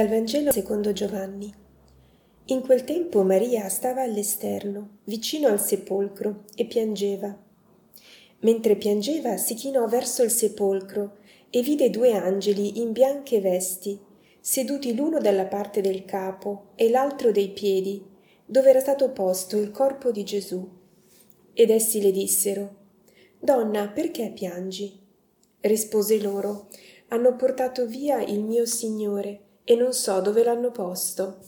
Dal Vangelo secondo Giovanni. In quel tempo Maria stava all'esterno, vicino al sepolcro, e piangeva. Mentre piangeva si chinò verso il sepolcro e vide due angeli in bianche vesti, seduti l'uno dalla parte del capo e l'altro dei piedi, dove era stato posto il corpo di Gesù. Ed essi le dissero, Donna, perché piangi? Rispose loro, Hanno portato via il mio Signore e non so dove l'hanno posto.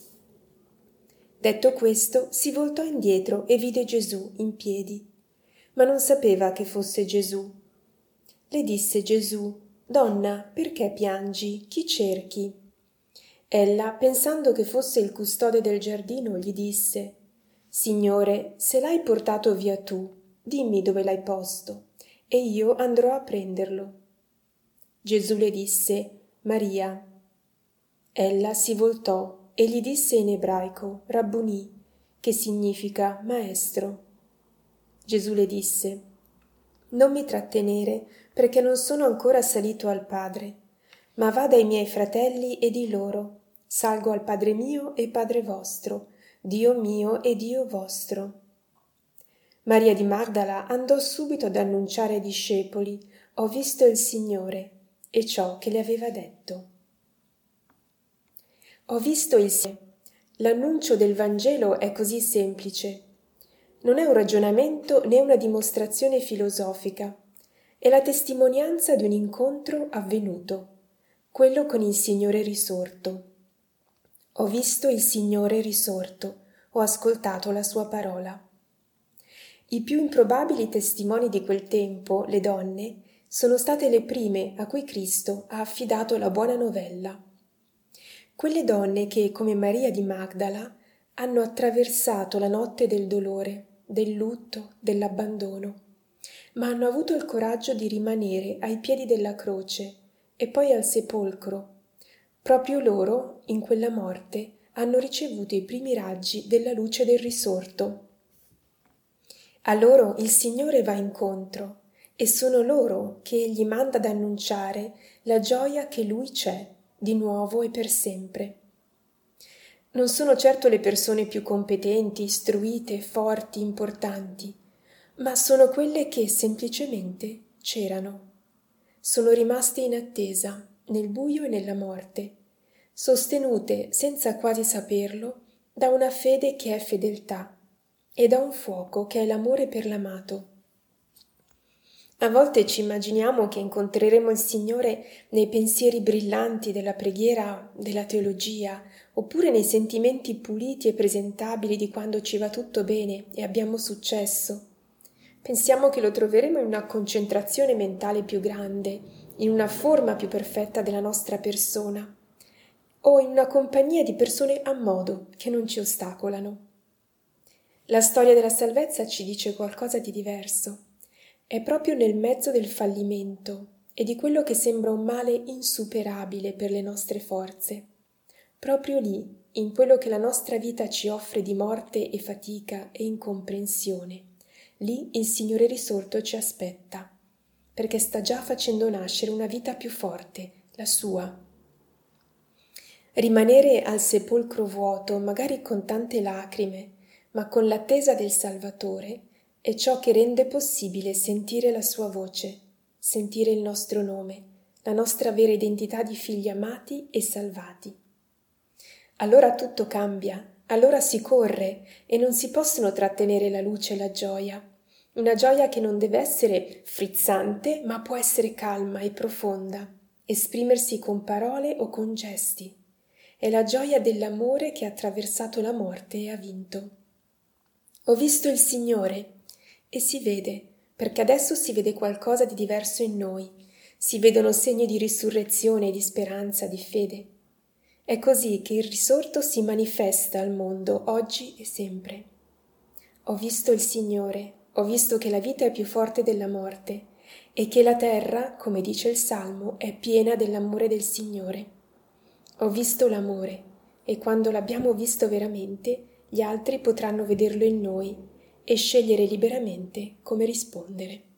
Detto questo, si voltò indietro e vide Gesù in piedi, ma non sapeva che fosse Gesù. Le disse Gesù, Donna, perché piangi? Chi cerchi? Ella, pensando che fosse il custode del giardino, gli disse, Signore, se l'hai portato via tu, dimmi dove l'hai posto, e io andrò a prenderlo. Gesù le disse, Maria. Ella si voltò e gli disse in ebraico Rabbuni, che significa maestro. Gesù le disse Non mi trattenere, perché non sono ancora salito al Padre, ma va dai miei fratelli e di loro Salgo al Padre mio e Padre vostro, Dio mio e Dio vostro. Maria di Magdala andò subito ad annunciare ai discepoli Ho visto il Signore e ciò che le aveva detto. Ho visto il L'annuncio del Vangelo è così semplice. Non è un ragionamento né una dimostrazione filosofica, è la testimonianza di un incontro avvenuto, quello con il Signore risorto. Ho visto il Signore risorto, ho ascoltato la sua parola. I più improbabili testimoni di quel tempo, le donne, sono state le prime a cui Cristo ha affidato la buona novella quelle donne che, come Maria di Magdala, hanno attraversato la notte del dolore, del lutto, dell'abbandono, ma hanno avuto il coraggio di rimanere ai piedi della croce e poi al sepolcro. Proprio loro, in quella morte, hanno ricevuto i primi raggi della luce del risorto. A loro il Signore va incontro e sono loro che egli manda ad annunciare la gioia che Lui c'è di nuovo e per sempre. Non sono certo le persone più competenti, istruite, forti, importanti, ma sono quelle che semplicemente c'erano. Sono rimaste in attesa, nel buio e nella morte, sostenute senza quasi saperlo da una fede che è fedeltà e da un fuoco che è l'amore per l'amato. A volte ci immaginiamo che incontreremo il Signore nei pensieri brillanti della preghiera, della teologia, oppure nei sentimenti puliti e presentabili di quando ci va tutto bene e abbiamo successo. Pensiamo che lo troveremo in una concentrazione mentale più grande, in una forma più perfetta della nostra persona, o in una compagnia di persone a modo che non ci ostacolano. La storia della salvezza ci dice qualcosa di diverso. È proprio nel mezzo del fallimento e di quello che sembra un male insuperabile per le nostre forze. Proprio lì, in quello che la nostra vita ci offre di morte e fatica e incomprensione, lì il Signore risorto ci aspetta, perché sta già facendo nascere una vita più forte, la sua. Rimanere al sepolcro vuoto, magari con tante lacrime, ma con l'attesa del Salvatore, è ciò che rende possibile sentire la sua voce, sentire il nostro nome, la nostra vera identità di figli amati e salvati. Allora tutto cambia, allora si corre e non si possono trattenere la luce e la gioia, una gioia che non deve essere frizzante, ma può essere calma e profonda, esprimersi con parole o con gesti. È la gioia dell'amore che ha attraversato la morte e ha vinto. Ho visto il Signore, e si vede, perché adesso si vede qualcosa di diverso in noi, si vedono segni di risurrezione, di speranza, di fede. È così che il risorto si manifesta al mondo oggi e sempre. Ho visto il Signore, ho visto che la vita è più forte della morte e che la terra, come dice il Salmo, è piena dell'amore del Signore. Ho visto l'amore e quando l'abbiamo visto veramente, gli altri potranno vederlo in noi e scegliere liberamente come rispondere.